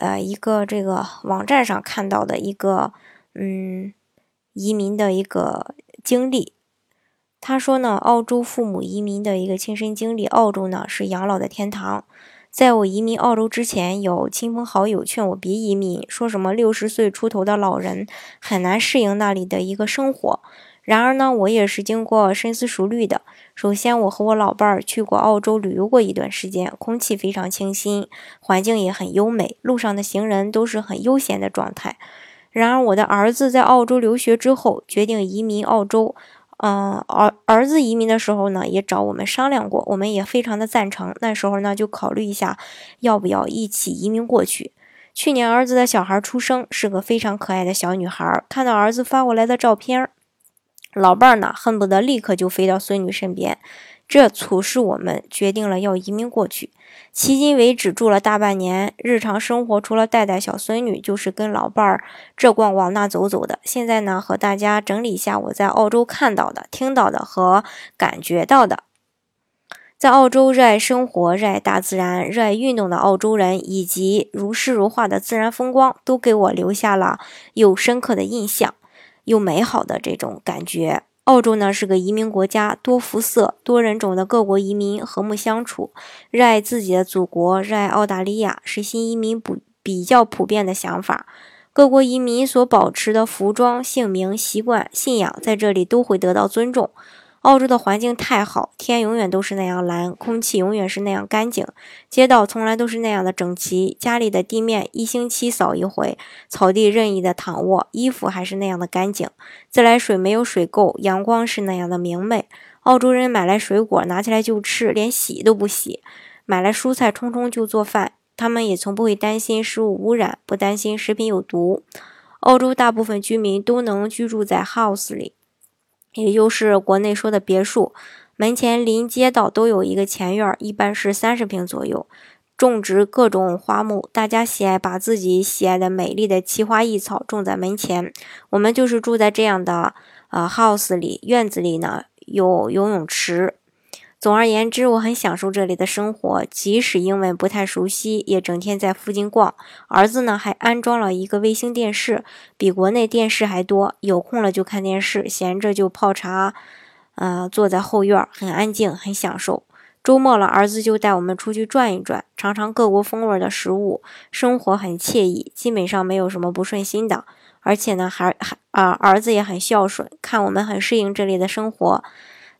呃，一个这个网站上看到的一个嗯移民的一个经历，他说呢，澳洲父母移民的一个亲身经历，澳洲呢是养老的天堂。在我移民澳洲之前，有亲朋好友劝我别移民，说什么六十岁出头的老人很难适应那里的一个生活。然而呢，我也是经过深思熟虑的。首先，我和我老伴儿去过澳洲旅游过一段时间，空气非常清新，环境也很优美，路上的行人都是很悠闲的状态。然而，我的儿子在澳洲留学之后，决定移民澳洲。嗯，儿儿子移民的时候呢，也找我们商量过，我们也非常的赞成。那时候呢，就考虑一下要不要一起移民过去。去年儿子的小孩出生，是个非常可爱的小女孩。看到儿子发过来的照片。老伴儿呢，恨不得立刻就飞到孙女身边，这促使我们决定了要移民过去。迄今为止住了大半年，日常生活除了带带小孙女，就是跟老伴儿这逛逛那走走的。现在呢，和大家整理一下我在澳洲看到的、听到的和感觉到的。在澳洲，热爱生活、热爱大自然、热爱运动的澳洲人，以及如诗如画的自然风光，都给我留下了又深刻的印象。又美好的这种感觉。澳洲呢是个移民国家，多肤色、多人种的各国移民和睦相处，热爱自己的祖国，热爱澳大利亚，是新移民不比较普遍的想法。各国移民所保持的服装、姓名、习惯、信仰，在这里都会得到尊重。澳洲的环境太好，天永远都是那样蓝，空气永远是那样干净，街道从来都是那样的整齐，家里的地面一星期扫一回，草地任意的躺卧，衣服还是那样的干净，自来水没有水垢，阳光是那样的明媚。澳洲人买来水果拿起来就吃，连洗都不洗；买来蔬菜冲冲就做饭，他们也从不会担心食物污染，不担心食品有毒。澳洲大部分居民都能居住在 house 里。也就是国内说的别墅，门前临街道都有一个前院，一般是三十平左右，种植各种花木。大家喜爱把自己喜爱的美丽的奇花异草种在门前。我们就是住在这样的呃 house 里，院子里呢有游泳池。总而言之，我很享受这里的生活，即使英文不太熟悉，也整天在附近逛。儿子呢，还安装了一个卫星电视，比国内电视还多。有空了就看电视，闲着就泡茶，呃，坐在后院，很安静，很享受。周末了，儿子就带我们出去转一转，尝尝各国风味的食物，生活很惬意，基本上没有什么不顺心的。而且呢，还还啊，儿子也很孝顺，看我们很适应这里的生活。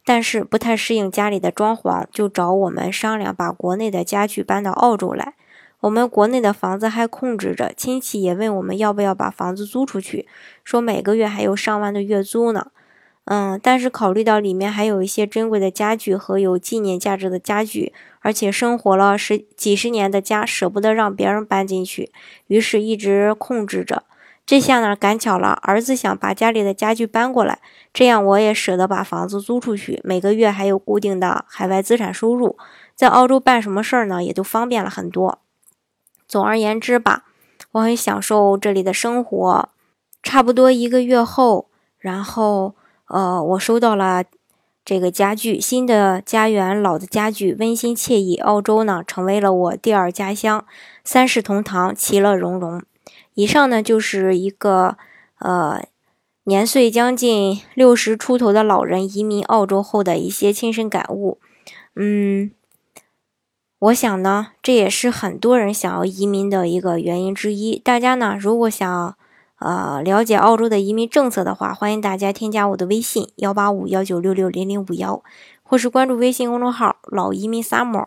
但是不太适应家里的装潢，就找我们商量把国内的家具搬到澳洲来。我们国内的房子还空置着，亲戚也问我们要不要把房子租出去，说每个月还有上万的月租呢。嗯，但是考虑到里面还有一些珍贵的家具和有纪念价值的家具，而且生活了十几十年的家舍不得让别人搬进去，于是一直控制着。这下呢，赶巧了，儿子想把家里的家具搬过来，这样我也舍得把房子租出去，每个月还有固定的海外资产收入，在澳洲办什么事儿呢，也都方便了很多。总而言之吧，我很享受这里的生活。差不多一个月后，然后呃，我收到了这个家具，新的家园，老的家具，温馨惬意。澳洲呢，成为了我第二家乡，三世同堂，其乐融融。以上呢就是一个呃年岁将近六十出头的老人移民澳洲后的一些亲身感悟。嗯，我想呢，这也是很多人想要移民的一个原因之一。大家呢，如果想呃了解澳洲的移民政策的话，欢迎大家添加我的微信幺八五幺九六六零零五幺，或是关注微信公众号“老移民 summer”。